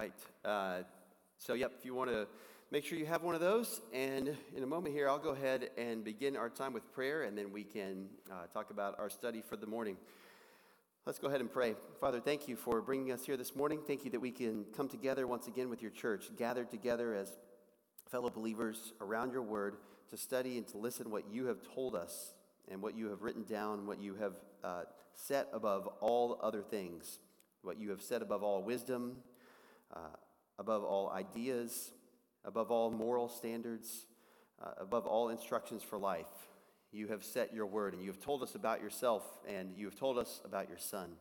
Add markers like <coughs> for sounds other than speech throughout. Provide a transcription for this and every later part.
right. Uh, so, yep, if you want to make sure you have one of those. And in a moment here, I'll go ahead and begin our time with prayer, and then we can uh, talk about our study for the morning. Let's go ahead and pray. Father, thank you for bringing us here this morning. Thank you that we can come together once again with your church, gathered together as fellow believers around your word to study and to listen what you have told us and what you have written down, what you have uh, set above all other things, what you have set above all wisdom, uh, above all ideas, above all moral standards, uh, above all instructions for life. You have set your word and you have told us about yourself and you have told us about your son.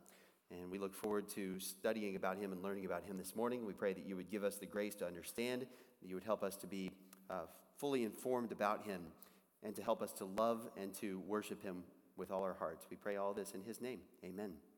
And we look forward to studying about him and learning about him this morning. We pray that you would give us the grace to understand, that you would help us to be uh, fully informed about him, and to help us to love and to worship him with all our hearts. We pray all this in his name. Amen.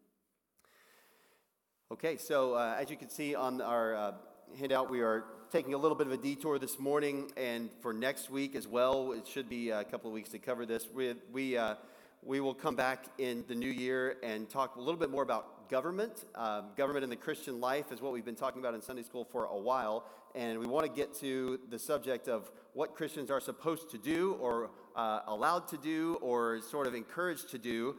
Okay, so uh, as you can see on our uh, handout, we are taking a little bit of a detour this morning, and for next week as well, it should be a couple of weeks to cover this. We, we, uh, we will come back in the new year and talk a little bit more about government. Um, government in the Christian life is what we've been talking about in Sunday school for a while, and we want to get to the subject of what Christians are supposed to do or uh, allowed to do or sort of encouraged to do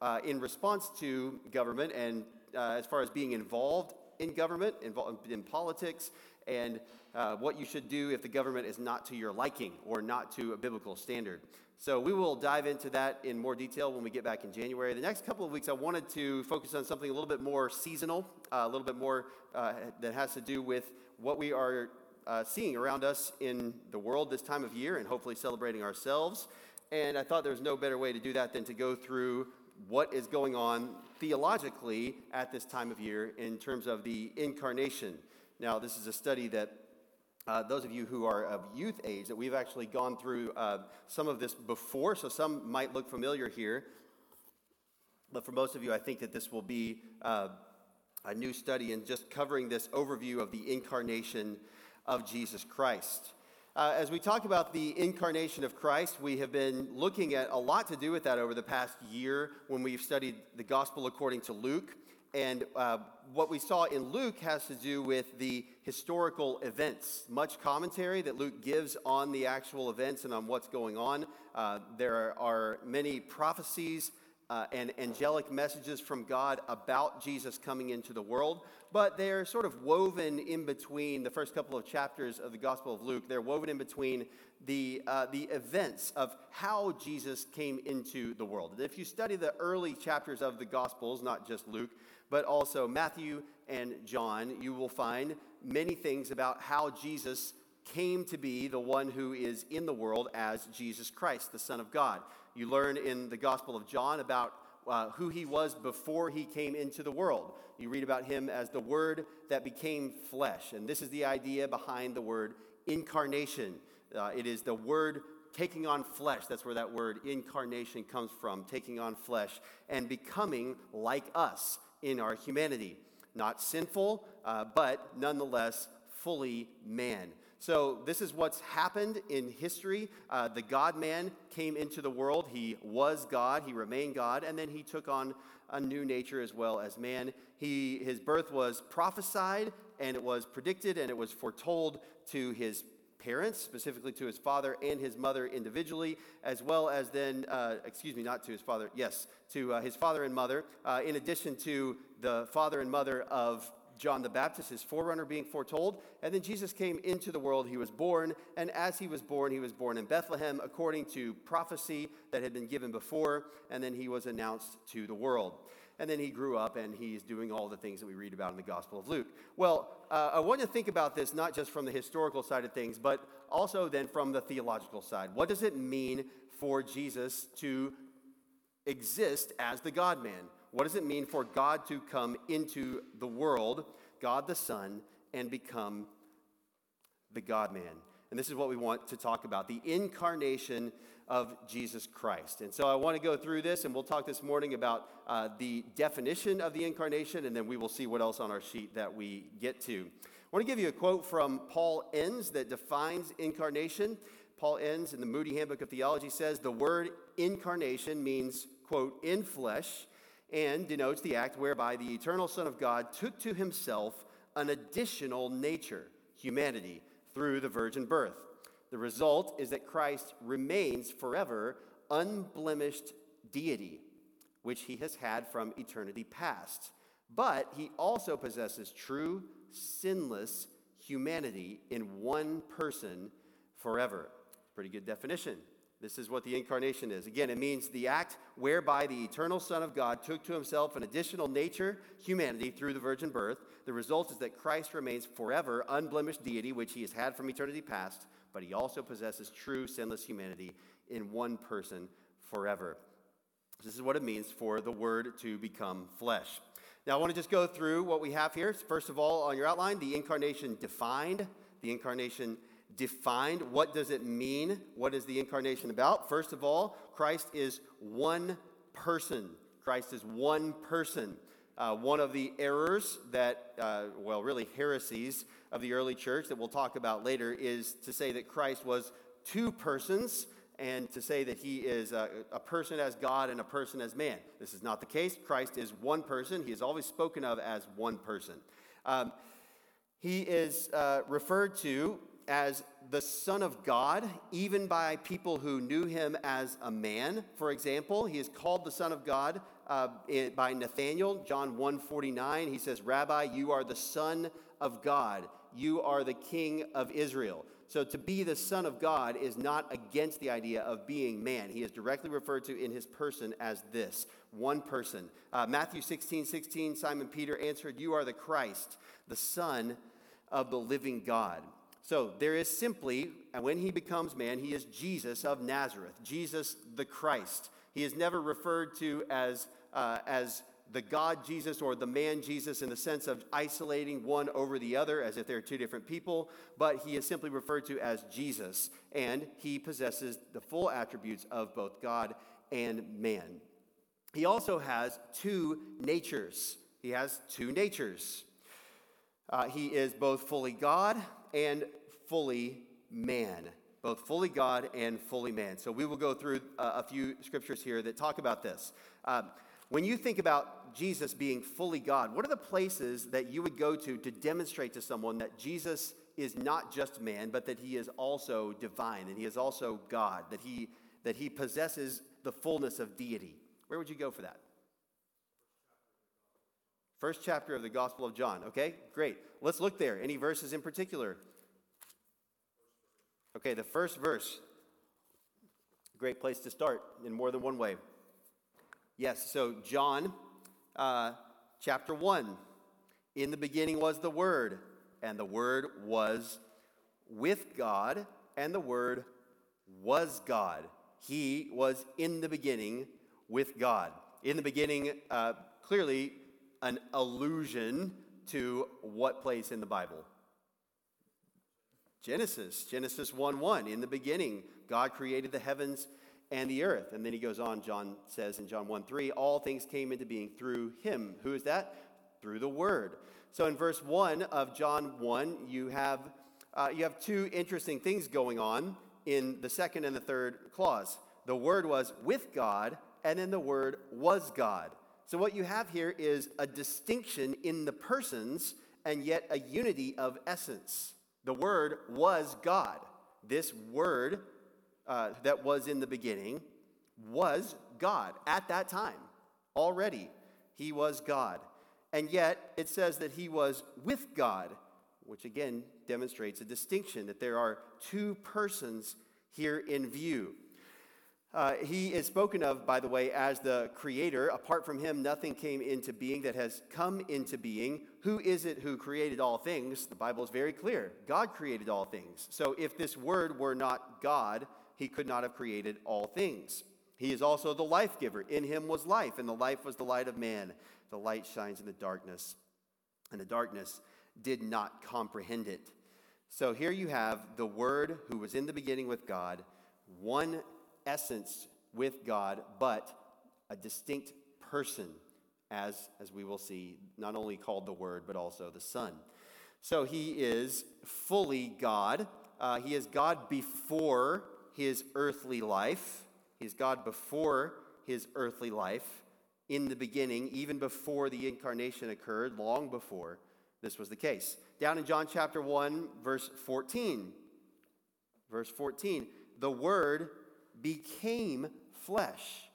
uh, in response to government and uh, as far as being involved in government, involved in politics, and uh, what you should do if the government is not to your liking or not to a biblical standard. So we will dive into that in more detail when we get back in January. The next couple of weeks, I wanted to focus on something a little bit more seasonal, uh, a little bit more uh, that has to do with what we are uh, seeing around us in the world this time of year and hopefully celebrating ourselves. And I thought there was no better way to do that than to go through what is going on theologically at this time of year in terms of the incarnation. Now, this is a study that uh, those of you who are of youth age, that we've actually gone through uh, some of this before, so some might look familiar here. But for most of you, I think that this will be uh, a new study and just covering this overview of the incarnation of Jesus Christ. Uh, as we talk about the incarnation of Christ, we have been looking at a lot to do with that over the past year when we've studied the gospel according to Luke. And uh, what we saw in Luke has to do with the historical events. Much commentary that Luke gives on the actual events and on what's going on. Uh, there are many prophecies uh, and angelic messages from God about Jesus coming into the world, but they're sort of woven in between the first couple of chapters of the Gospel of Luke. They're woven in between the, uh, the events of how Jesus came into the world. And if you study the early chapters of the Gospels, not just Luke, but also Matthew and John, you will find many things about how Jesus came to be the one who is in the world as Jesus Christ, the Son of God. You learn in the Gospel of John about uh, who he was before he came into the world. You read about him as the Word that became flesh. And this is the idea behind the word incarnation. Uh, it is the Word taking on flesh. That's where that word incarnation comes from, taking on flesh and becoming like us in our humanity. Not sinful, uh, but nonetheless fully man. So, this is what's happened in history. Uh, the God man came into the world. He was God, he remained God, and then he took on a new nature as well as man. He, his birth was prophesied, and it was predicted, and it was foretold to his parents, specifically to his father and his mother individually, as well as then, uh, excuse me, not to his father, yes, to uh, his father and mother, uh, in addition to the father and mother of John the Baptist, his forerunner, being foretold. And then Jesus came into the world. He was born. And as he was born, he was born in Bethlehem according to prophecy that had been given before. And then he was announced to the world. And then he grew up and he's doing all the things that we read about in the Gospel of Luke. Well, uh, I want to think about this not just from the historical side of things, but also then from the theological side. What does it mean for Jesus to exist as the God man? What does it mean for God to come into the world, God the Son, and become the God man? And this is what we want to talk about the incarnation of Jesus Christ. And so I want to go through this, and we'll talk this morning about uh, the definition of the incarnation, and then we will see what else on our sheet that we get to. I want to give you a quote from Paul Enns that defines incarnation. Paul Enns in the Moody Handbook of Theology says the word incarnation means, quote, in flesh and denotes the act whereby the eternal Son of God took to himself an additional nature, humanity, through the virgin birth. The result is that Christ remains forever unblemished deity, which he has had from eternity past. But he also possesses true, sinless humanity in one person forever. Pretty good definition. This is what the incarnation is. Again, it means the act whereby the eternal Son of God took to himself an additional nature, humanity, through the virgin birth. The result is that Christ remains forever unblemished deity, which he has had from eternity past, but he also possesses true sinless humanity in one person forever. This is what it means for the Word to become flesh. Now, I want to just go through what we have here. First of all, on your outline, the incarnation defined, the incarnation defined. What does it mean? What is the incarnation about? First of all, Christ is one person. Christ is one person. Uh, one of the errors that, uh, well, really heresies of the early church that we'll talk about later is to say that Christ was two persons and to say that he is a, a, person as God and a person as man. This is not the case. Christ is one person. He is always spoken of as one person. Um, he is uh, referred to as the Son of God, even by people who knew him as a man. For example, he is called the Son of God uh, by Nathanael, John 1:49. He says, "Rabbi, you are the Son of God. You are the King of Israel." So to be the Son of God is not against the idea of being man. He is directly referred to in his person as this one person. Uh, Matthew 16, 16, Simon Peter answered, You are the Christ, the Son of the living God. So there is simply, when he becomes man, he is Jesus of Nazareth, Jesus the Christ. He is never referred to as, uh, as the God Jesus or the man Jesus in the sense of isolating one over the other as if they're two different people, but he is simply referred to as Jesus, and he possesses the full attributes of both God and man. He also has two natures. He has two natures. Uh, he is both fully God and fully man, both fully God and fully man. So we will go through uh, a few scriptures here that talk about this. Uh, when you think about Jesus being fully God, what are the places that you would go to to demonstrate to someone that Jesus is not just man, but that he is also divine and he is also God, that he, that he possesses the fullness of deity? Where would you go for that? First chapter of the Gospel of John. Okay, great. Let's look there. Any verses in particular Okay, the first verse. Great place to start in more than one way. Yes, so John uh, chapter 1. In the beginning was the Word, and the Word was with God, and the Word was God. He was in the beginning with God. In the beginning, uh, clearly an allusion to what place in the Bible? Genesis, Genesis 1 1. In the beginning, God created the heavens and the earth. And then he goes on, John says in John 1 3, all things came into being through him. Who is that? Through the Word. So in verse 1 of John 1, you have, uh, you have two interesting things going on in the second and the third clause. The Word was with God, and then the Word was God. So what you have here is a distinction in the persons and yet a unity of essence. The Word was God. This Word uh, that was in the beginning was God at that time. Already, He was God. And yet, it says that He was with God, which again demonstrates a distinction that there are two persons here in view. Uh, he is spoken of, by the way, as the creator. Apart from him, nothing came into being that has come into being. Who is it who created all things? The Bible is very clear. God created all things. So if this word were not God, he could not have created all things. He is also the life giver. In him was life, and the life was the light of man. The light shines in the darkness, and the darkness did not comprehend it. So here you have the Word who was in the beginning with God, one essence with God, but a distinct person, as, as we will see, not only called the Word, but also the Son. So he is fully God. Uh, he is God before his earthly life. He's God before his earthly life, in the beginning, even before the incarnation occurred, long before. this was the case. Down in John chapter 1, verse 14. Verse 14, the Word became flesh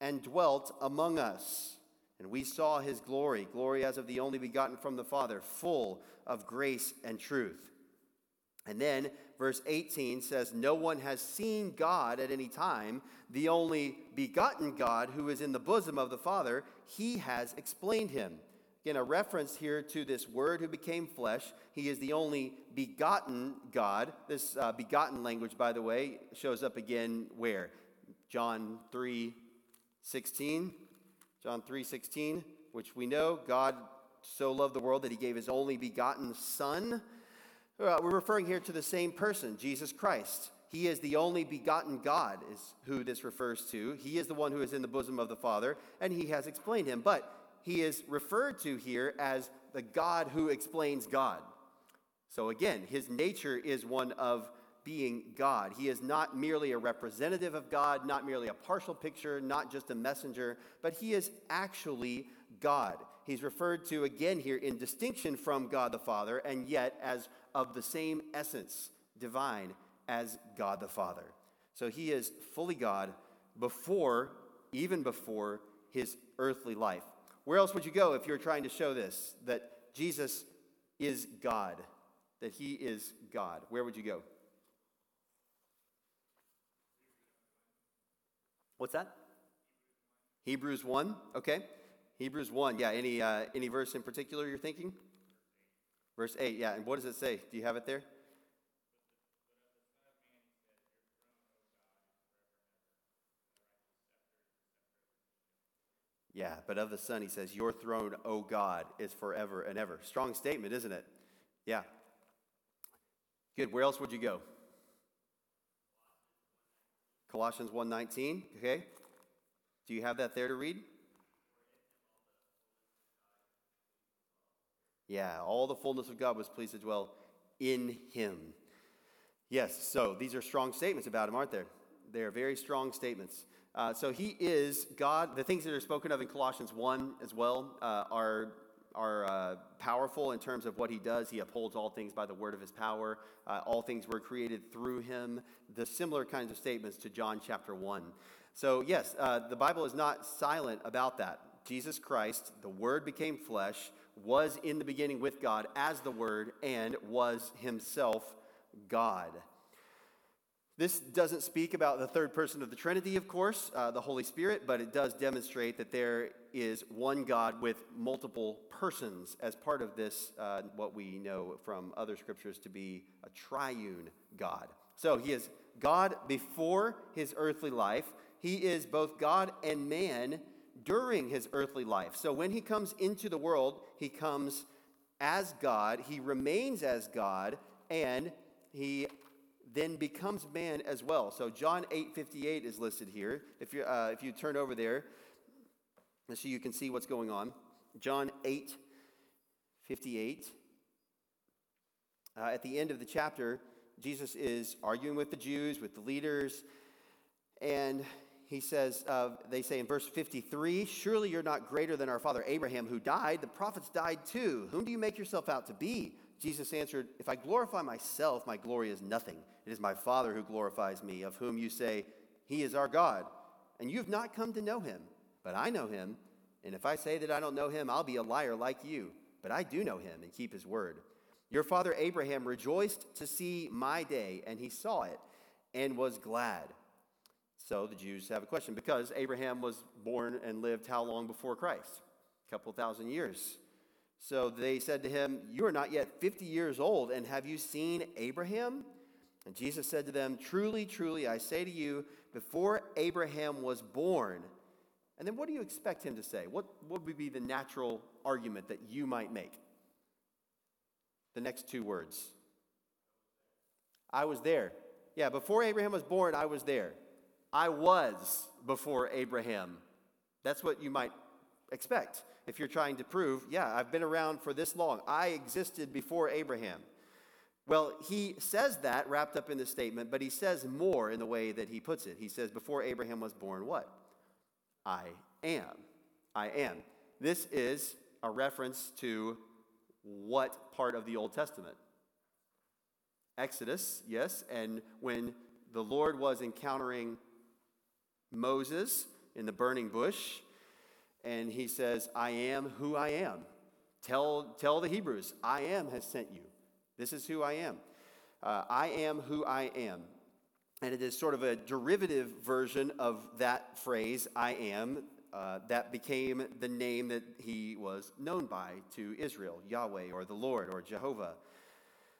and dwelt among us. And we saw his glory, glory as of the only begotten from the Father, full of grace and truth. And then verse 18 says, No one has seen God at any time. The only begotten God who is in the bosom of the Father, he has explained him. Again, a reference here to this Word who became flesh. He is the only begotten God. This uh, begotten language, by the way, shows up again where? John 3 16. John 3 16, which we know God so loved the world that he gave his only begotten Son. Uh, we're referring here to the same person, Jesus Christ. He is the only begotten God, is who this refers to. He is the one who is in the bosom of the Father, and he has explained him. But he is referred to here as the God who explains God. So again, his nature is one of being God. He is not merely a representative of God, not merely a partial picture, not just a messenger, but he is actually God. He's referred to again here in distinction from God the Father, and yet as of the same essence, divine, as God the Father. So he is fully God before, even before his earthly life. Where else would you go if you were trying to show this, that Jesus is God, that he is God? Where would you go? What's that? Hebrews 1, okay. Hebrews 1, yeah. Any, uh, any verse in particular you're thinking? Verse 8, yeah. And what does it say? Do you have it there? Yeah, but of the Son, he says, Your throne, O God, is forever and ever. Strong statement, isn't it? Yeah. Good. Where else would you go? Colossians 1:19, okay? Do you have that there to read? Yeah, all the fullness of God was pleased to dwell in him. Yes, so these are strong statements about him, aren't there? They are very strong statements. Uh, so he is God. The things that are spoken of in Colossians 1 as well uh, are are uh, powerful in terms of what he does. He upholds all things by the word of his power. Uh, all things were created through him. The similar kinds of statements to John chapter 1. So, yes, uh, the Bible is not silent about that. Jesus Christ, the Word became flesh, was in the beginning with God as the Word, and was himself God. This doesn't speak about the third person of the Trinity, of course, uh, the Holy Spirit, but it does demonstrate that there is one God with multiple persons as part of this, uh, what we know from other scriptures to be a triune God. So he is God before his earthly life, he is both God and man during his earthly life. So when he comes into the world, he comes as God, he remains as God, and he then becomes man as well. So John 8 58 is listed here. If, you uh, if you turn over there, so you can see what's going on. John 8 58. Uh, at the end of the chapter, Jesus is arguing with the Jews, with the leaders, and he says, uh, they say in verse 53, Surely you're not greater than our father Abraham, who died. The prophets died too. Whom do you make yourself out to be? Jesus answered, If I glorify myself, my glory is nothing. It is my Father who glorifies me, of whom you say, He is our God. And you have not come to know him, but I know him. And if I say that I don't know him, I'll be a liar like you. But I do know him and keep his word. Your father Abraham rejoiced to see my day, and he saw it and was glad. So the Jews have a question because Abraham was born and lived how long before Christ? A couple thousand years. So they said to him, You are not yet 50 years old, and have you seen Abraham? And Jesus said to them, Truly, truly, I say to you, before Abraham was born, and then what do you expect him to say? What, what would be the natural argument that you might make? The next two words I was there. Yeah, before Abraham was born, I was there. I was before Abraham. That's what you might expect if you're trying to prove, yeah, I've been around for this long. I existed before Abraham. Well, he says that wrapped up in the statement, but he says more in the way that he puts it. He says, Before Abraham was born, what? I am. I am. This is a reference to what part of the Old Testament? Exodus, yes. And when the Lord was encountering Moses in the burning bush, and he says, I am who I am. Tell, tell the Hebrews, I am has sent you. This is who I am. Uh, I am who I am. And it is sort of a derivative version of that phrase, I am, uh, that became the name that he was known by to Israel, Yahweh or the Lord or Jehovah.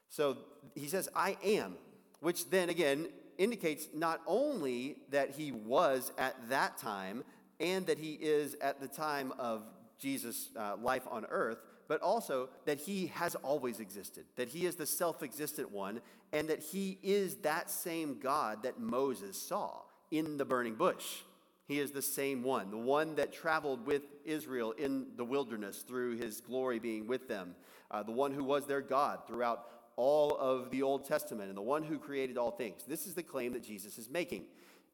So he says, I am, which then again indicates not only that he was at that time and that he is at the time of Jesus' uh, life on earth, but also that he has always existed, that he is the self existent one, and that he is that same God that Moses saw in the burning bush. He is the same one, the one that traveled with Israel in the wilderness through his glory being with them, uh, the one who was their God throughout all of the Old Testament, and the one who created all things. This is the claim that Jesus is making.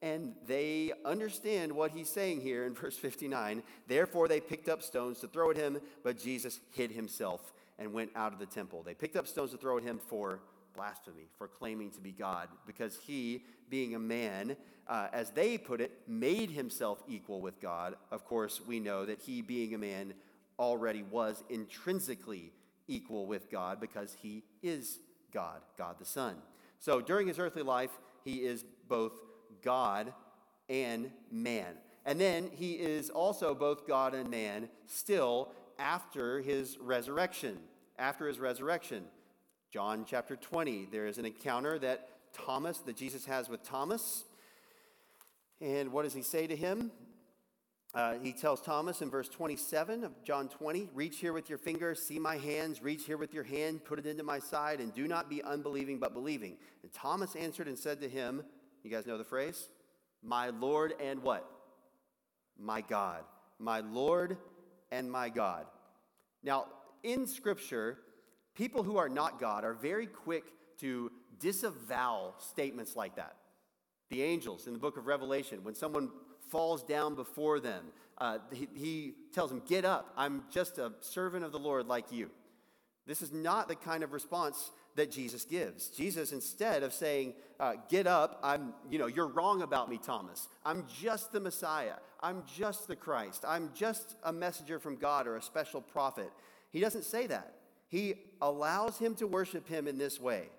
And they understand what he's saying here in <laughs> verse 59. Therefore, they picked up stones to throw at him, but Jesus hid himself and went out of the temple. They picked up stones to throw at him for blasphemy, for claiming to be God, because he, being a man, uh, as they put it, made himself equal with God. Of course, we know that he, being a man, already was intrinsically equal with God because he is God, God the Son. So during his earthly life, he is both God and man. And then he is also both God and man still after his resurrection. After his resurrection. John chapter 20, there is an encounter that Thomas, that Jesus has with Thomas. And what does he say to him? Uh, he tells Thomas in verse 27 of John 20, Reach here with your finger, see my hands, reach here with your hand, put it into my side, and do not be unbelieving but believing. And Thomas answered and said to him, You guys know the phrase? My Lord and what? My God. My Lord and my God. Now, in Scripture, people who are not God are very quick to disavow statements like that. The angels in the book of Revelation, when someone falls down before them. Uh, he, he tells them, Get up. I'm just a servant of the Lord like you. This is not the kind of response that Jesus gives. Jesus, instead of saying, uh, Get up, I'm, you know, you're wrong about me, Thomas. I'm just the Messiah. I'm just the Christ. I'm just a messenger from God or a special prophet. He doesn't say that. He allows him to worship him in this way.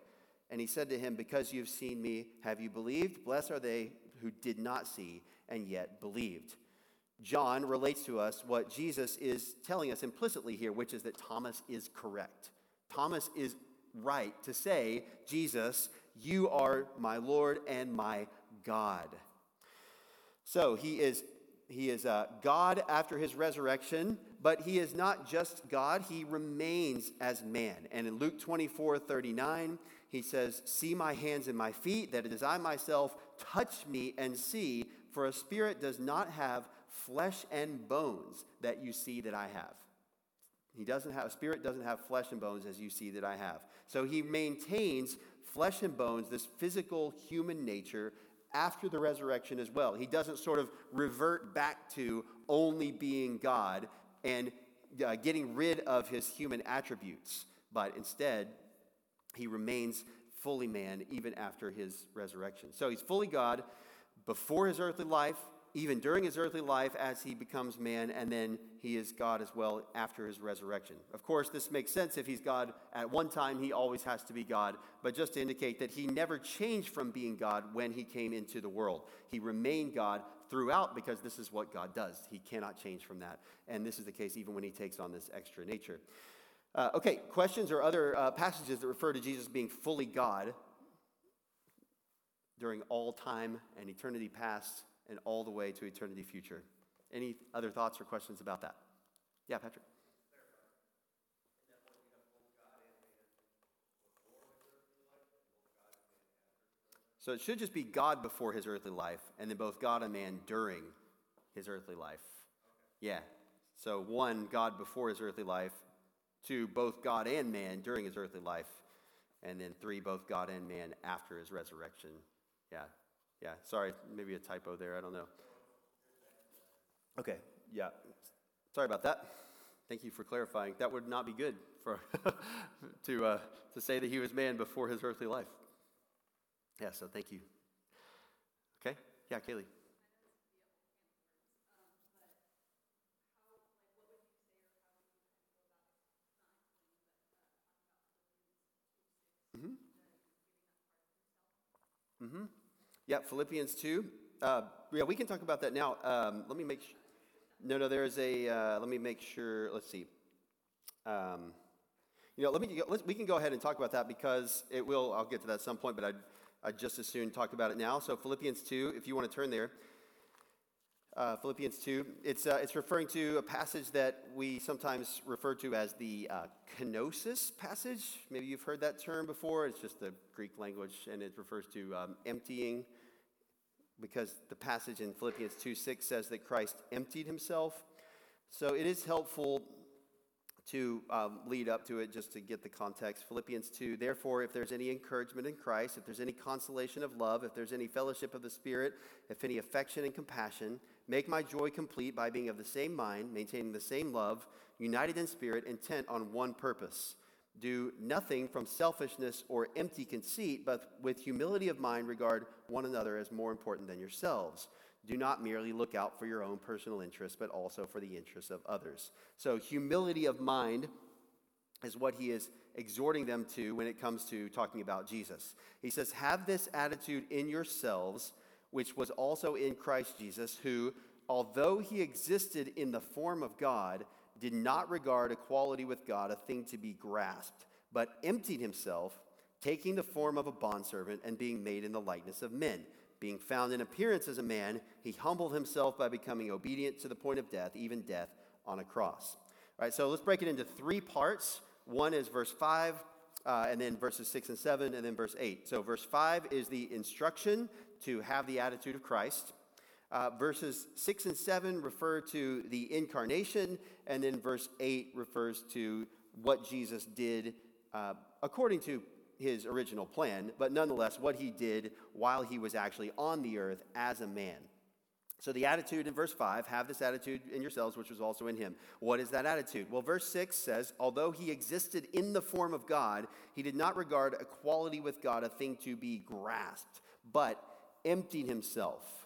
And he said to him, Because you've seen me, have you believed? Blessed are they who did not see and yet believed. John relates to us what Jesus is telling us implicitly here, which is that Thomas is correct. Thomas is right to say, Jesus, you are my Lord and my God. So he is, he is uh, God after his resurrection, but he is not just God, he remains as man. And in Luke 24 39, he says, See my hands and my feet, that it is I myself, touch me and see, for a spirit does not have flesh and bones that you see that I have. He doesn't have, a spirit doesn't have flesh and bones as you see that I have. So he maintains flesh and bones, this physical human nature, after the resurrection as well. He doesn't sort of revert back to only being God and uh, getting rid of his human attributes, but instead, he remains fully man even after his resurrection. So he's fully God, before his earthly life, even during his earthly life as he becomes man, and then he is God as well after his resurrection. Of course, this makes sense if he's God at one time, he always has to be God, but just to indicate that he never changed from being God when he came into the world. He remained God throughout because this is what God does. He cannot change from that. And this is the case even when he takes on this extra nature. Uh, okay, questions or other uh, passages that refer to Jesus being fully God during all time and eternity past and all the way to eternity future. Any other thoughts or questions about that? Yeah, Patrick. So it should just be God before his earthly life, and then both God and man during his earthly life. Yeah. So one, God before his earthly life. Two, both God and man during his earthly life. And then three, both God and man after his resurrection yeah, yeah. Sorry, maybe a typo there. I don't know. Okay, yeah. Sorry about that. Thank you for clarifying. That would not be good for <laughs> to, uh, to say that he was man before his earthly life. Yeah, so thank you. Okay? Yeah, Kaylee. Mm-hmm. Mm-hmm. Yeah, Philippians 2. Uh, yeah, we can talk about that now. Um, let me make sure. No, no, there is a, uh, let me make sure, let's see. Um, you know, let me, we can go ahead and talk about that because it will, I'll get to that at some point, but I'd, I'd just as soon talk about it now. So Philippians 2, if you want to turn there. Uh, Philippians 2, it's, uh, it's referring to a passage that we sometimes refer to as the uh, kenosis passage. Maybe you've heard that term before. It's just the Greek language, and it refers to um, emptying because the passage in Philippians 2 6 says that Christ emptied himself. So it is helpful to um, lead up to it just to get the context. Philippians 2 Therefore, if there's any encouragement in Christ, if there's any consolation of love, if there's any fellowship of the Spirit, if any affection and compassion, make my joy complete by being of the same mind, maintaining the same love, united in spirit, intent on one purpose. Do nothing from selfishness or empty conceit, but with humility of mind regard one another as more important than yourselves. Do not merely look out for your own personal interests, but also for the interests of others. So, humility of mind is what he is exhorting them to when it comes to talking about Jesus. He says, Have this attitude in yourselves, which was also in Christ Jesus, who, although he existed in the form of God, did not regard equality with God a thing to be grasped, but emptied himself, taking the form of a bondservant and being made in the likeness of men. Being found in appearance as a man, he humbled himself by becoming obedient to the point of death, even death on a cross. All right, so let's break it into three parts. One is verse 5, uh, and then verses 6 and 7, and then verse 8. So, verse 5 is the instruction to have the attitude of Christ. Uh, verses 6 and 7 refer to the incarnation, and then verse 8 refers to what Jesus did uh, according to his original plan, but nonetheless, what he did while he was actually on the earth as a man. So, the attitude in verse 5 have this attitude in yourselves, which was also in him. What is that attitude? Well, verse 6 says, Although he existed in the form of God, he did not regard equality with God a thing to be grasped, but emptied himself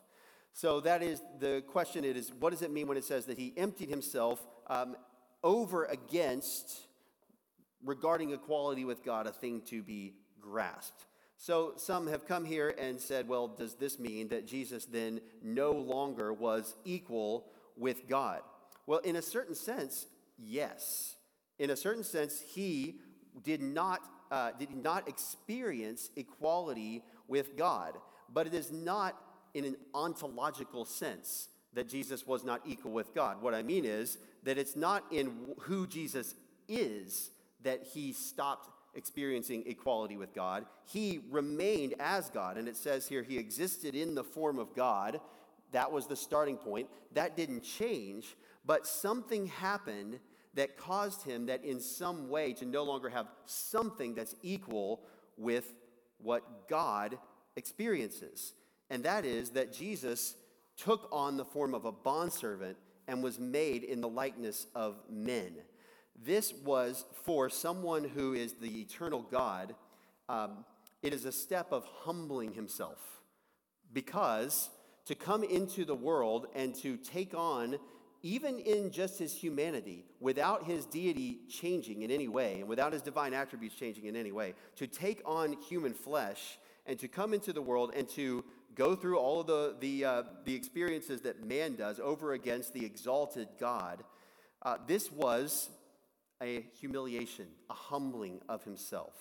so that is the question. It is what does it mean when it says that he emptied himself um, over against regarding equality with God a thing to be grasped? So some have come here and said, well, does this mean that Jesus then no longer was equal with God? Well, in a certain sense, yes. In a certain sense, he did not, uh, did not experience equality with God, but it is not in an ontological sense that Jesus was not equal with God. What I mean is that it's not in who Jesus is that he stopped experiencing equality with God. He remained as God. And it says here, he existed in the form of God. That was the starting point. That didn't change, but something happened that caused him that in some way to no longer have something that's equal with what God experiences and that is that Jesus took on the form of a bondservant and was made in the likeness of men. This was for someone who is the eternal God, um, it is a step of humbling himself because to come into the world and to take on, even in just his humanity, without his deity changing in any way and without his divine attributes changing in any way, to take on human flesh and to come into the world and to go through all of the, the, uh, the experiences that man does over against the exalted God, uh, this was a humiliation, a humbling of himself.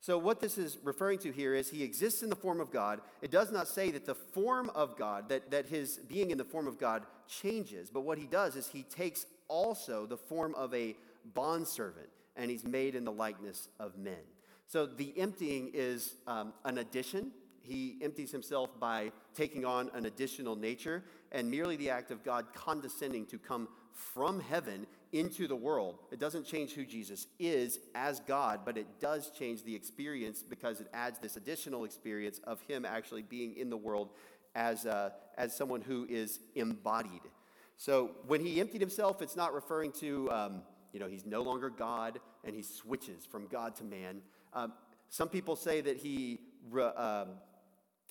So, what this is referring to here is he exists in the form of God. It does not say that the form of God, that, that his being in the form of God changes, but what he does is he takes also the form of a bondservant and he's made in the likeness of men. So, the emptying is um, an addition he empties himself by taking on an additional nature, and merely the act of God condescending to come from heaven into the world. It doesn't change who Jesus is as God, but it does change the experience because it adds this additional experience of him actually being in the world as, uh, as someone who is embodied. So when he emptied himself, it's not referring to, um, you know, he's no longer God, and he switches from God to man. Um, some people say that he um,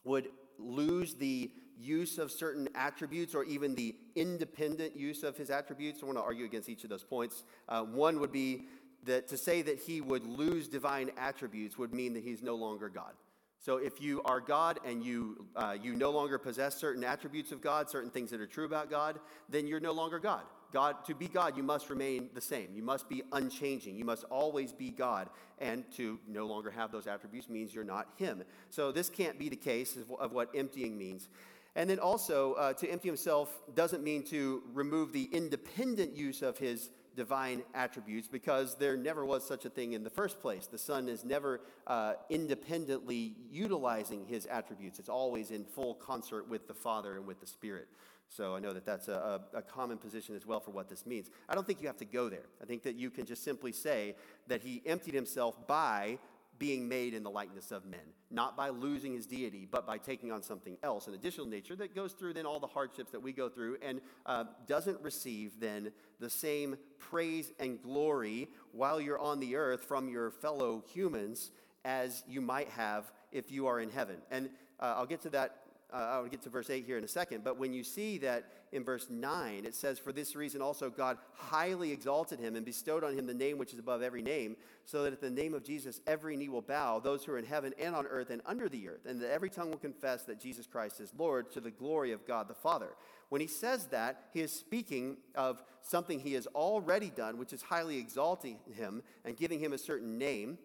would lose the use of certain attributes or even the independent use of his attributes. I want to argue against each of those points. Uh, one would be that to say that he would lose divine attributes would mean that he's no longer God. So if you are God and you, uh, you no longer possess certain attributes of God, certain things that are true about God, then you're no longer God. God, to be God, you must remain the same. You must be unchanging. You must always be God. And to no longer have those attributes means you're not Him. So this can't be the case of what emptying means. And then also, uh, to empty himself doesn't mean to remove the independent use of his divine attributes because there never was such a thing in the first place. The Son is never uh, independently utilizing his attributes, it's always in full concert with the Father and with the Spirit. So I know that that's a, a, common position as well for what this means. I don't think you have to go there. I think that you can just simply say that he emptied himself by being made in the likeness of men, not by losing his deity, but by taking on something else, an additional nature that goes through then all the hardships that we go through and uh, doesn't receive then the same praise and glory while you're on the earth from your fellow humans as you might have if you are in heaven. And uh, I'll get to that uh, I'll get to verse 8 here in a second, but when you see that in verse 9, it says, For this reason also God highly exalted him and bestowed on him the name which is above every name, so that at the name of Jesus every knee will bow, those who are in heaven and on earth and under the earth, and that every tongue will confess that Jesus Christ is Lord to the glory of God the Father. When he says that, he is speaking of something he has already done, which is highly exalting him and giving him a certain name.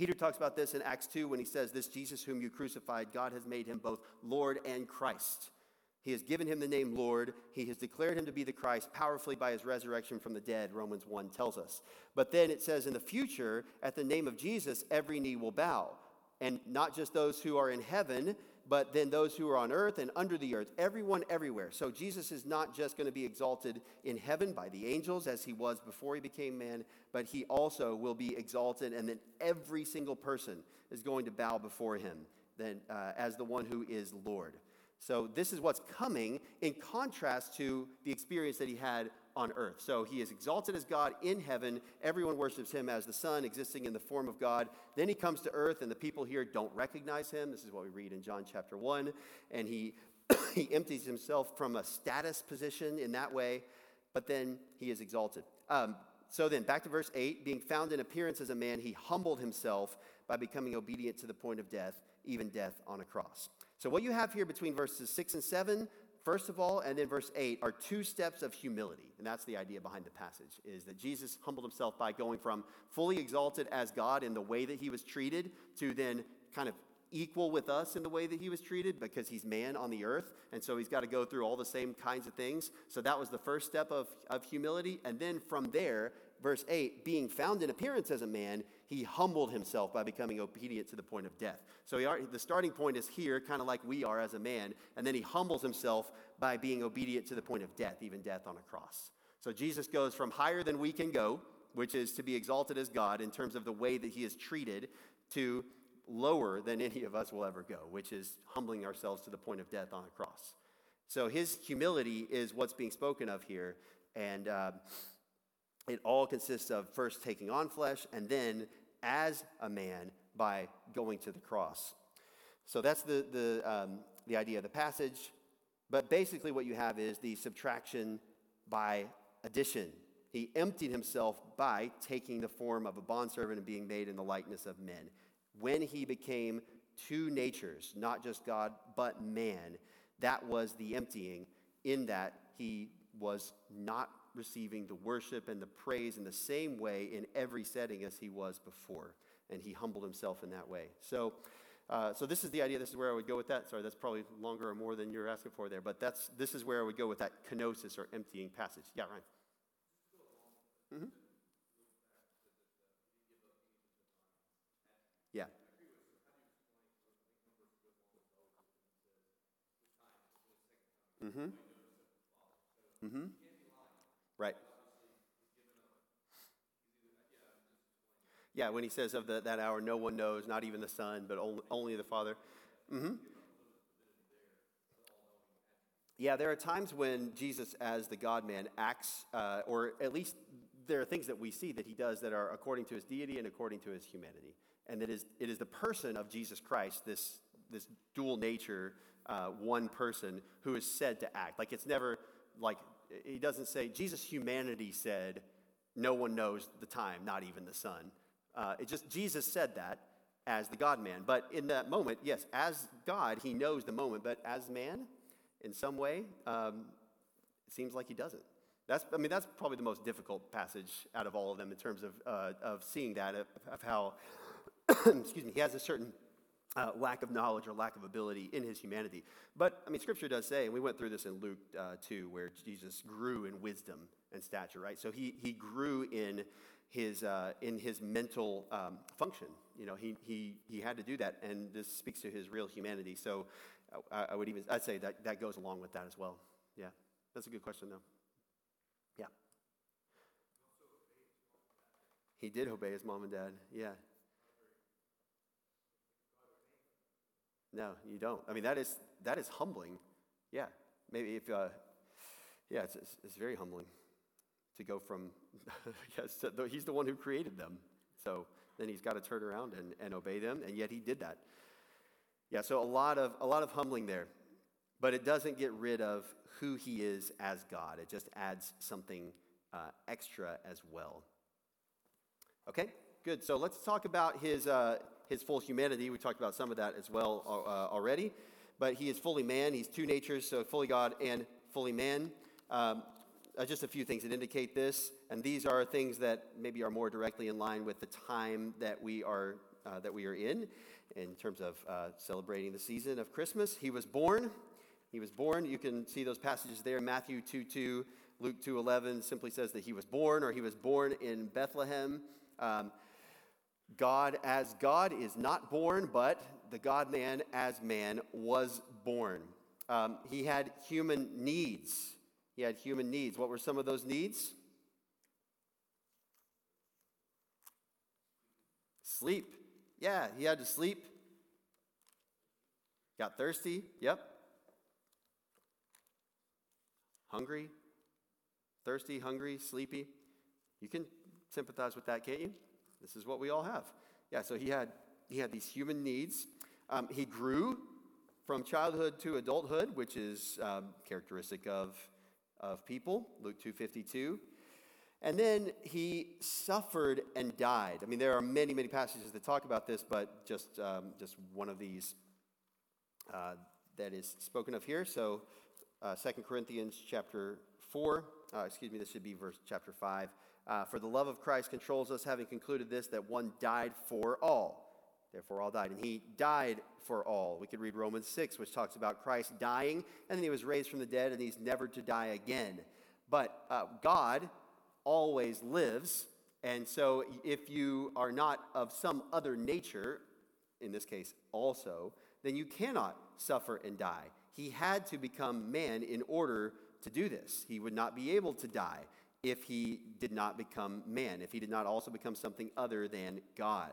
Peter talks about this in Acts 2 when he says, This Jesus whom you crucified, God has made him both Lord and Christ. He has given him the name Lord. He has declared him to be the Christ powerfully by his resurrection from the dead, Romans 1 tells us. But then it says in the future, at the name of Jesus, every knee will bow. And not just those who are in heaven, but then those who are on earth and under the earth, everyone everywhere. So Jesus is not just going to be exalted in heaven by the angels as he was before he became man, but he also will be exalted, and then every single person is going to bow before him then, uh, as the one who is Lord. So this is what's coming in contrast to the experience that he had on earth. So he is exalted as God in heaven. Everyone worships him as the Son, existing in the form of God. Then he comes to earth, and the people here don't recognize him. This is what we read in John chapter 1. And he, <coughs> he empties himself from a status position in that way, but then he is exalted. Um, so then, back to verse 8 being found in appearance as a man, he humbled himself by becoming obedient to the point of death, even death on a cross. So, what you have here between verses 6 and 7 first of all, and then verse 8 are two steps of humility. And that's the idea behind the passage, is that Jesus humbled himself by going from fully exalted as God in the way that he was treated to then kind of equal with us in the way that he was treated because he's man on the earth. And so he's got to go through all the same kinds of things. So that was the first step of, of humility. And then from there, verse 8, being found in appearance as a man, he humbled himself by becoming obedient to the point of death. So the starting point is here, kind of like we are as a man, and then he humbles himself by being obedient to the point of death, even death on a cross. So Jesus goes from higher than we can go, which is to be exalted as God in terms of the way that he is treated, to lower than any of us will ever go, which is humbling ourselves to the point of death on a cross. So his humility is what's being spoken of here, and uh, it all consists of first taking on flesh and then as a man by going to the cross. So that's the, the, um, the idea of the passage. But basically, what you have is the subtraction by addition. He emptied himself by taking the form of a bondservant and being made in the likeness of men. When he became two natures, not just God, but man, that was the emptying, in that he was not receiving the worship and the praise in the same way in every setting as he was before. And he humbled himself in that way. So, uh, so this is the idea. This is where I would go with that. Sorry, that's probably longer or more than you're asking for there, but that's this is where I would go with that kenosis or emptying passage. Yeah, Ryan. Mm-hmm. Yeah. Mm-hmm. Mm-hmm. Right. Yeah, when he says of the, that hour, no one knows, not even the Son, but only, only the Father. Mm-hmm. Yeah, there are times when Jesus, as the God man, acts, uh, or at least there are things that we see that he does that are according to his deity and according to his humanity. And that is, it is the person of Jesus Christ, this, this dual nature, uh, one person, who is said to act. Like it's never like, he doesn't say, Jesus' humanity said, no one knows the time, not even the Son. Uh, it just, Jesus said that as the God man. But in that moment, yes, as God, he knows the moment, but as man, in some way, um, it seems like he doesn't. That's, I mean, that's probably the most difficult passage out of all of them in terms of, uh, of seeing that, of, of how, <coughs> excuse me, he has a certain uh, lack of knowledge or lack of ability in his humanity. But, I mean, Scripture does say, and we went through this in Luke uh, 2, where Jesus grew in wisdom and stature, right? So he, he grew in his, uh, in his mental um, function. You know, he, he, he had to do that, and this speaks to his real humanity. So uh, I, I would even, I'd say that, that goes along with that as well. Yeah, that's a good question, though. Yeah. He did obey his mom and dad. Yeah. No, you don't. I mean, that is, that is humbling. Yeah. Maybe if, uh, yeah, it's, it's, it's very humbling to go from, <laughs> yes, he's the one who created them. So then he's got to turn around and, and obey them, and yet he did that. Yeah, so a lot of, a lot of humbling there. But it doesn't get rid of who he is as God, it just adds something uh, extra as well. Okay, good. So let's talk about his, uh, his full humanity. We talked about some of that as well uh, already. But he is fully man, he's two natures, so fully God and fully man. Um, uh, just a few things that indicate this, and these are things that maybe are more directly in line with the time that we are uh, that we are in, in terms of uh, celebrating the season of Christmas. He was born. He was born. You can see those passages there. Matthew 2 2, Luke 2 11 simply says that he was born, or he was born in Bethlehem. Um, God as God is not born, but the God man as man was born. Um, he had human needs. He had human needs. What were some of those needs? Sleep. Yeah, he had to sleep. Got thirsty. Yep. Hungry. Thirsty, hungry, sleepy. You can sympathize with that, can't you? This is what we all have. Yeah, so he had, he had these human needs. Um, he grew from childhood to adulthood, which is um, characteristic of, of people, Luke 2.52. And then he suffered and died. I mean, there are many, many passages that talk about this, but just, um, just one of these uh, that is spoken of here. So, uh, 2 Corinthians chapter 4, uh, excuse me, this should be verse chapter 5. Uh, for the love of Christ controls us, having concluded this, that one died for all. Therefore, all died. And he died for all. We could read Romans 6, which talks about Christ dying, and then he was raised from the dead, and he's never to die again. But uh, God always lives. And so, if you are not of some other nature, in this case also, then you cannot suffer and die. He had to become man in order to do this. He would not be able to die if he did not become man, if he did not also become something other than God.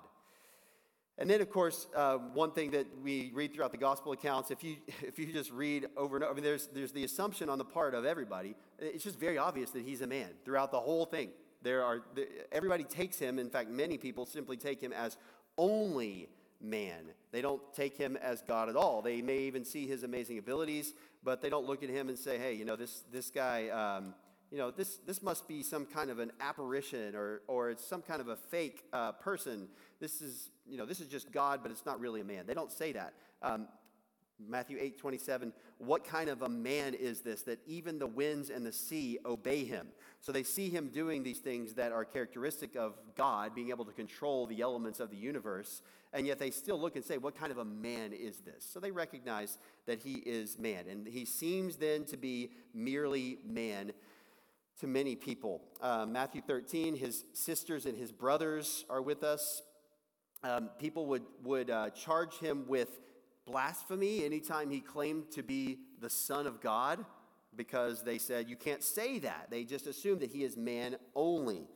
And then, of course, uh, one thing that we read throughout the gospel accounts, if you, <laughs> if you just read over and over, I mean, there's, there's the assumption on the part of everybody. It's just very obvious that he's a man throughout the whole thing. There are, everybody takes him, in fact, many people simply take him as only man. They don't take him as God at all. They may even see his amazing abilities, but they don't look at him and say, hey, you know, this, this guy, um, you know, this, this must be some kind of an apparition or, or it's some kind of a fake uh, person. This is, you know, this is just God, but it's not really a man. They don't say that. Um, Matthew 8, 27, what kind of a man is this that even the winds and the sea obey him? So they see him doing these things that are characteristic of God, being able to control the elements of the universe, and yet they still look and say, what kind of a man is this? So they recognize that he is man, and he seems then to be merely man to many people. Uh, Matthew 13, his sisters and his brothers are with us. Um, people would, would uh, charge him with blasphemy anytime he claimed to be the Son of God because they said, You can't say that. They just assumed that he is man only.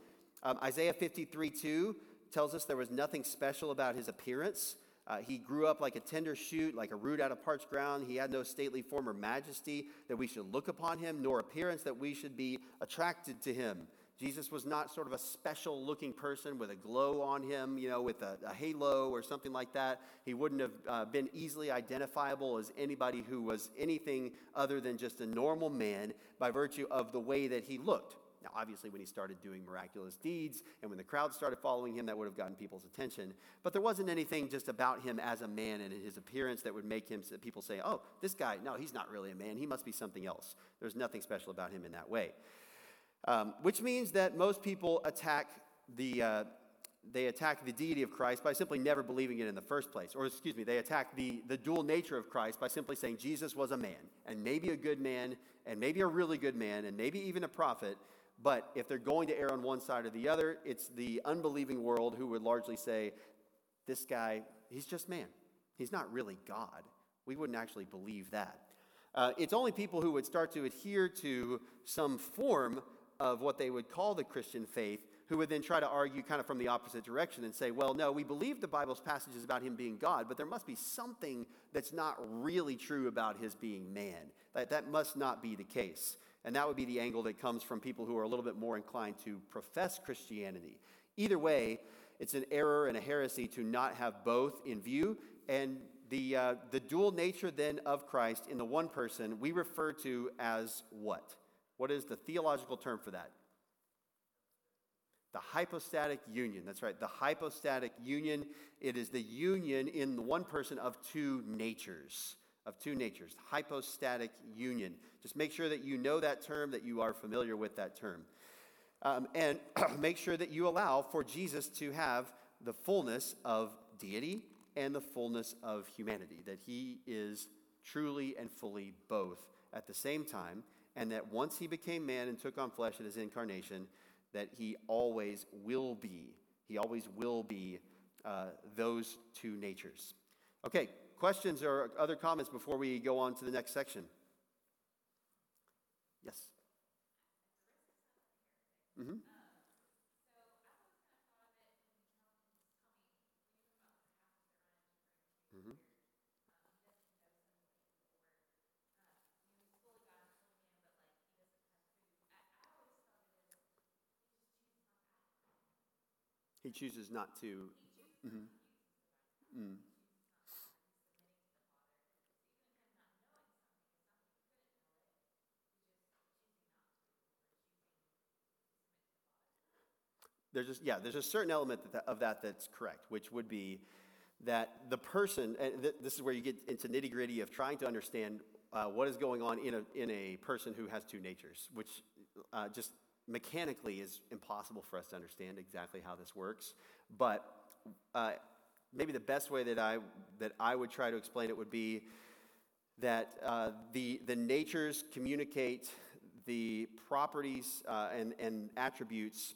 Um, Isaiah 53 2 tells us there was nothing special about his appearance. Uh, he grew up like a tender shoot, like a root out of parched ground. He had no stately form or majesty that we should look upon him, nor appearance that we should be attracted to him. Jesus was not sort of a special looking person with a glow on him, you know, with a, a halo or something like that. He wouldn't have uh, been easily identifiable as anybody who was anything other than just a normal man by virtue of the way that he looked. Now, obviously, when he started doing miraculous deeds and when the crowd started following him, that would have gotten people's attention. But there wasn't anything just about him as a man and his appearance that would make him people say, oh, this guy, no, he's not really a man. He must be something else. There's nothing special about him in that way. Um, which means that most people attack the, uh, they attack the deity of Christ by simply never believing it in the first place. Or, excuse me, they attack the, the dual nature of Christ by simply saying Jesus was a man, and maybe a good man, and maybe a really good man, and maybe even a prophet. But if they're going to err on one side or the other, it's the unbelieving world who would largely say, this guy, he's just man. He's not really God. We wouldn't actually believe that. Uh, it's only people who would start to adhere to some form of what they would call the Christian faith, who would then try to argue kind of from the opposite direction and say, well, no, we believe the Bible's passages about him being God, but there must be something that's not really true about his being man. That, that must not be the case. And that would be the angle that comes from people who are a little bit more inclined to profess Christianity. Either way, it's an error and a heresy to not have both in view. And the, uh, the dual nature then of Christ in the one person we refer to as what? What is the theological term for that? The hypostatic union. That's right. The hypostatic union. It is the union in the one person of two natures. Of two natures. Hypostatic union. Just make sure that you know that term, that you are familiar with that term. Um, and <clears throat> make sure that you allow for Jesus to have the fullness of deity and the fullness of humanity, that he is truly and fully both at the same time and that once he became man and took on flesh at his incarnation, that he always will be, he always will be uh, those two natures. Okay, questions or other comments before we go on to the next section? Yes. Mm-hmm. He chooses not to. Mm-hmm. Mm. There's just, yeah, there's a certain element of that that's correct, which would be that the person, and th- this is where you get into nitty gritty of trying to understand uh, what is going on in a, in a person who has two natures, which uh, just mechanically is impossible for us to understand exactly how this works. But uh, maybe the best way that I, that I would try to explain it would be that uh, the, the natures communicate the properties uh, and, and attributes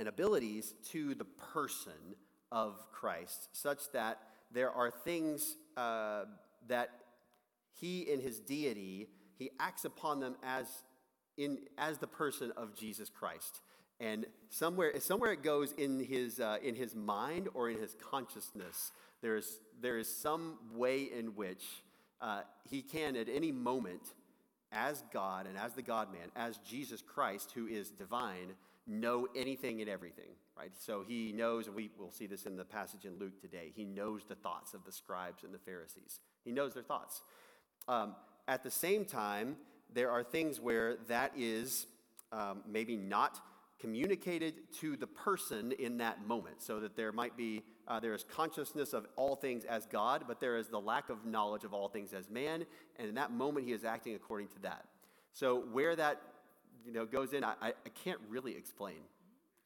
and abilities to the person of Christ, such that there are things uh, that he in his deity, he acts upon them as in, as the person of Jesus Christ. And somewhere, somewhere it goes in his, uh, in his mind or in his consciousness, there is, there is some way in which uh, he can, at any moment, as God and as the God man, as Jesus Christ, who is divine, know anything and everything, right? So he knows, we will see this in the passage in Luke today, he knows the thoughts of the scribes and the Pharisees. He knows their thoughts. Um, at the same time, there are things where that is um, maybe not communicated to the person in that moment so that there might be uh, there is consciousness of all things as god but there is the lack of knowledge of all things as man and in that moment he is acting according to that so where that you know goes in i, I can't really explain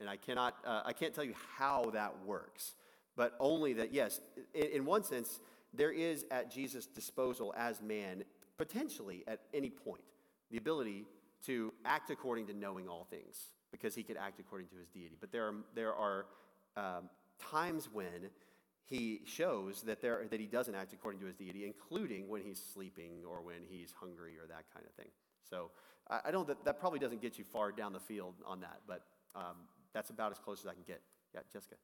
and i cannot uh, i can't tell you how that works but only that yes in, in one sense there is at jesus disposal as man potentially at any point the ability to act according to knowing all things because he could act according to his deity. But there are, there are um, times when he shows that, there, that he doesn't act according to his deity, including when he's sleeping or when he's hungry or that kind of thing. So I, I don't, that, that probably doesn't get you far down the field on that, but um, that's about as close as I can get. Yeah, Jessica.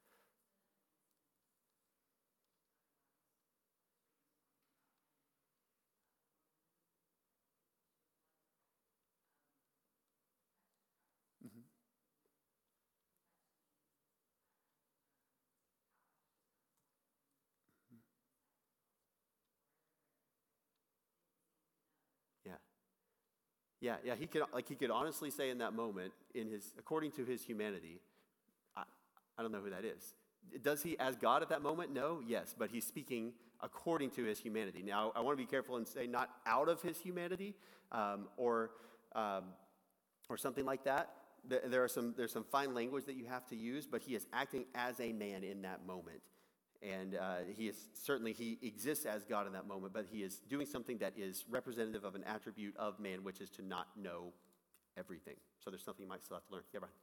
Yeah, yeah, he could like he could honestly say in that moment, in his according to his humanity, I, I don't know who that is. Does he as God at that moment? No, yes, but he's speaking according to his humanity. Now, I want to be careful and say not out of his humanity um, or um, or something like that. There are some there's some fine language that you have to use, but he is acting as a man in that moment. And uh, he is certainly, he exists as God in that moment, but he is doing something that is representative of an attribute of man, which is to not know everything. So there's something you might still have to learn. Yeah, Brian.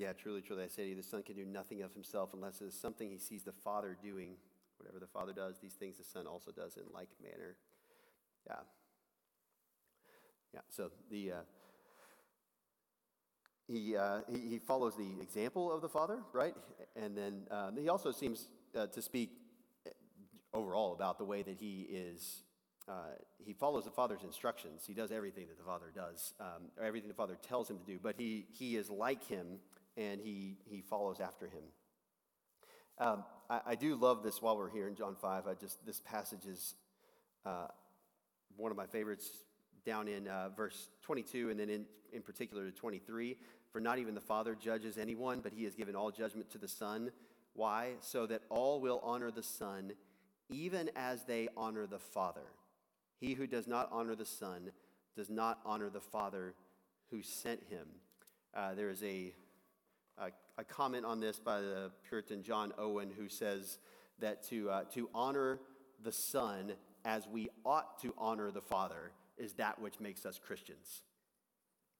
Yeah, truly, truly, I say to you, the Son can do nothing of himself unless it is something he sees the Father doing. Whatever the Father does, these things the Son also does in like manner. Yeah. Yeah, so the. Uh, he, uh, he, he, follows the example of the Father, right? And then um, he also seems uh, to speak uh, overall about the way that he is uh, he follows the Father's instructions. He does everything that the Father does, um, or everything the Father tells him to do, but he, he is like him and he, he follows after him. Um, I, I, do love this while we're here in John 5. I just, this passage is uh, one of my favorites down in uh, verse 22 and then in, in particular to 23. For not even the Father judges anyone, but he has given all judgment to the Son. Why? So that all will honor the Son, even as they honor the Father. He who does not honor the Son does not honor the Father who sent him. Uh, there is a a comment on this by the Puritan John Owen, who says that to, uh, to honor the Son as we ought to honor the Father is that which makes us Christians.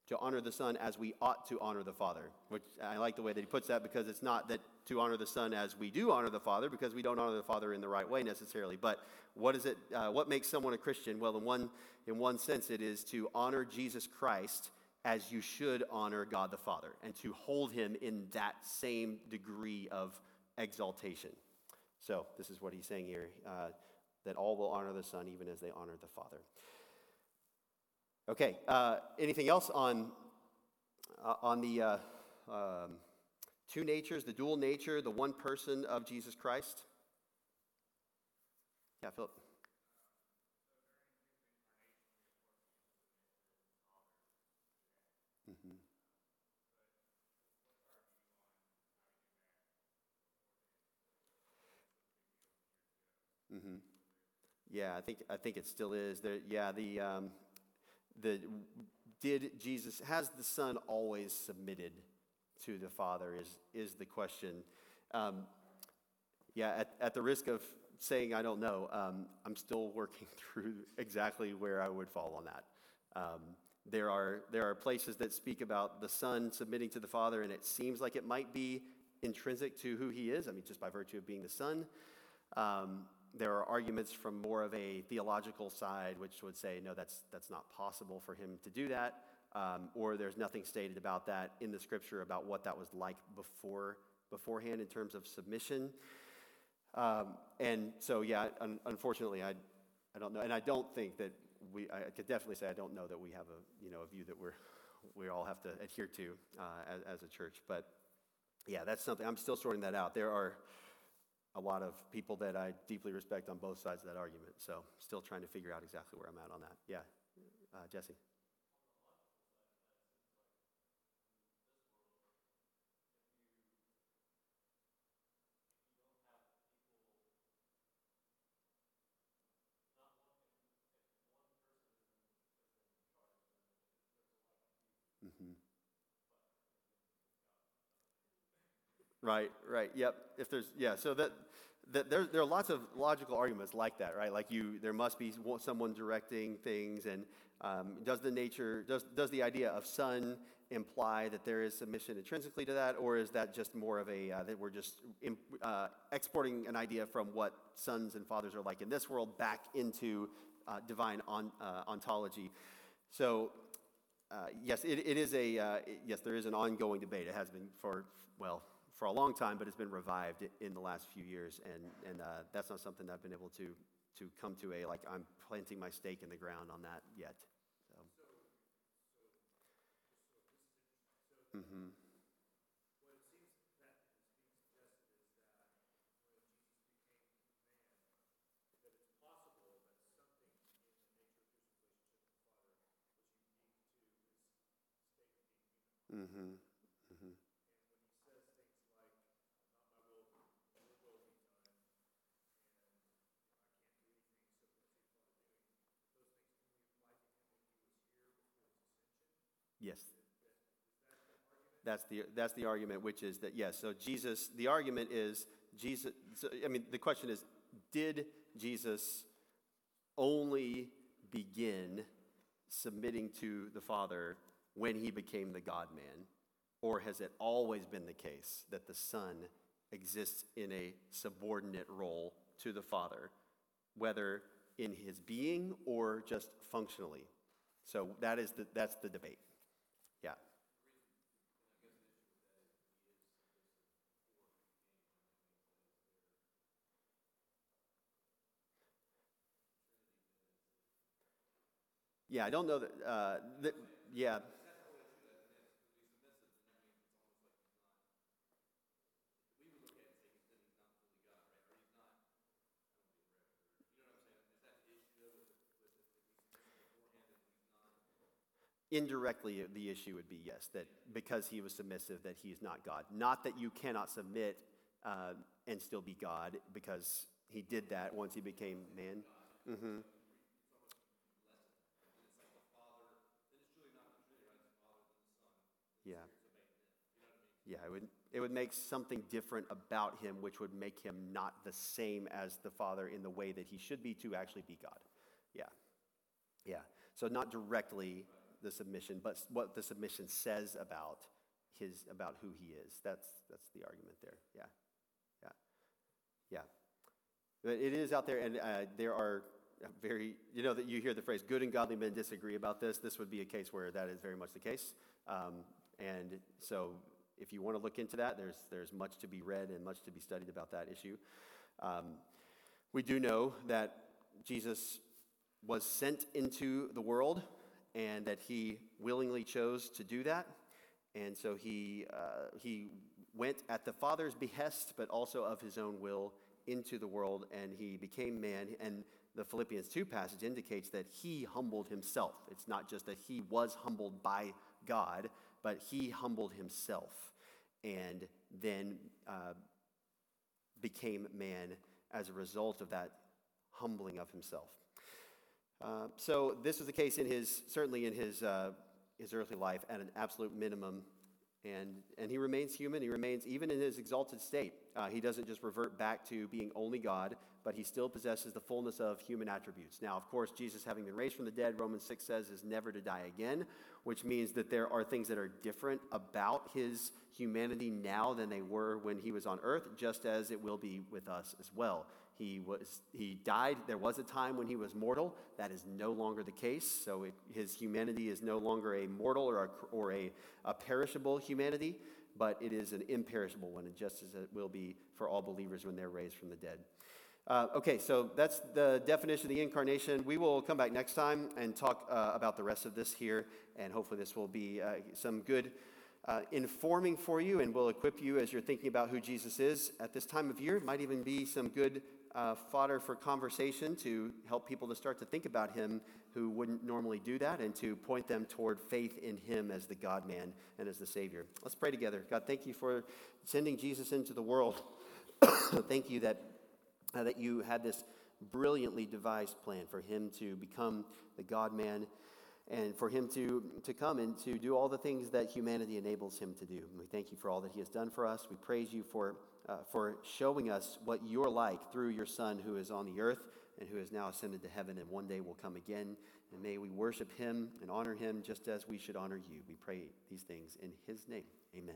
To honor the Son as we ought to honor the Father, which I like the way that he puts that because it's not that to honor the Son as we do honor the Father, because we don't honor the Father in the right way necessarily. But what is it? Uh, what makes someone a Christian? Well, in one in one sense, it is to honor Jesus Christ as you should honor God the Father and to hold him in that same degree of exaltation. So, this is what he's saying here uh, that all will honor the Son even as they honor the Father. Okay, uh, anything else on, uh, on the uh, um, two natures, the dual nature, the one person of Jesus Christ? Yeah, Philip. Mm-hmm. Yeah, I think I think it still is. There, yeah, the um, the did Jesus has the Son always submitted to the Father is is the question. Um, yeah, at, at the risk of saying I don't know, um, I'm still working <laughs> through exactly where I would fall on that. Um, there are there are places that speak about the Son submitting to the Father, and it seems like it might be intrinsic to who He is. I mean, just by virtue of being the Son. There are arguments from more of a theological side, which would say, no, that's, that's not possible for him to do that, um, or there's nothing stated about that in the scripture about what that was like before, beforehand in terms of submission. Um, and so, yeah, un- unfortunately, I, I don't know, and I don't think that we, I could definitely say I don't know that we have a, you know, a view that we're, we all have to adhere to uh, as, as a church. But yeah, that's something, I'm still sorting that out. There are, a lot of people that I deeply respect on both sides of that argument. So, still trying to figure out exactly where I'm at on that. Yeah, uh, Jesse. Mm-hmm. Right, right. Yep. If there's, yeah, so that, that there, there are lots of logical arguments like that, right? Like you, there must be someone directing things, and um, does the nature, does, does the idea of son imply that there is submission intrinsically to that, or is that just more of a, uh, that we're just uh, exporting an idea from what sons and fathers are like in this world back into uh, divine on, uh, ontology. So, uh, yes, it, it is a, uh, yes, there is an ongoing debate. It has been for, well, for a long time, but it's been revived in the last few years. And, and uh, that's not something that I've been able to, to come to a, like, I'm planting my stake in the ground on that yet. So. Mm-hmm. Mm-hmm. Yes. That's the, that's the argument, which is that, yes, so Jesus, the argument is, Jesus, so, I mean, the question is, did Jesus only begin submitting to the Father when he became the God man? Or has it always been the case that the Son exists in a subordinate role to the Father, whether in his being or just functionally? So that is the, that's the debate. Yeah. Yeah, I don't know that. Uh, yeah. Indirectly, the issue would be yes, that because he was submissive, that he is not God. Not that you cannot submit uh, and still be God, because he did that once he became man. Mm-hmm. Yeah. Yeah, it would, it would make something different about him, which would make him not the same as the Father in the way that he should be to actually be God. Yeah. Yeah. So not directly the submission, but what the submission says about his about who he is. That's that's the argument there. Yeah, yeah, yeah. But it is out there, and uh, there are very you know that you hear the phrase "good and godly men disagree about this." This would be a case where that is very much the case, um, and so if you want to look into that, there's there's much to be read and much to be studied about that issue. Um, we do know that Jesus was sent into the world and that he willingly chose to do that. And so he, uh, he went at the Father's behest, but also of his own will into the world, and he became man. And the Philippians 2 passage indicates that he humbled himself. It's not just that he was humbled by God, but he humbled himself and then uh, became man as a result of that humbling of himself. Uh, so this was the case in his, certainly in his, uh, his earthly life at an absolute minimum. And, and he remains human. He remains, even in his exalted state, uh, he doesn't just revert back to being only God, but he still possesses the fullness of human attributes. Now, of course, Jesus, having been raised from the dead, Romans 6 says, is never to die again, which means that there are things that are different about his humanity now than they were when he was on earth, just as it will be with us as well. He, was, he died. There was a time when he was mortal. That is no longer the case. So it, his humanity is no longer a mortal or, a, or a, a perishable humanity, but it is an imperishable one, and just as it will be for all believers when they're raised from the dead. Uh, okay, so that's the definition of the incarnation. We will come back next time and talk uh, about the rest of this here, and hopefully, this will be uh, some good uh, informing for you and will equip you as you're thinking about who Jesus is at this time of year. It might even be some good uh, fodder for conversation to help people to start to think about him who wouldn't normally do that and to point them toward faith in him as the God man and as the Savior. Let's pray together. God, thank you for sending Jesus into the world. <coughs> thank you that, uh, that you had this brilliantly devised plan for him to become the God man and for him to, to come and to do all the things that humanity enables him to do. And we thank you for all that he has done for us. We praise you for uh, for showing us what you're like through your Son who is on the earth and who has now ascended to heaven and one day will come again. And may we worship him and honor him just as we should honor you. We pray these things in his name. Amen.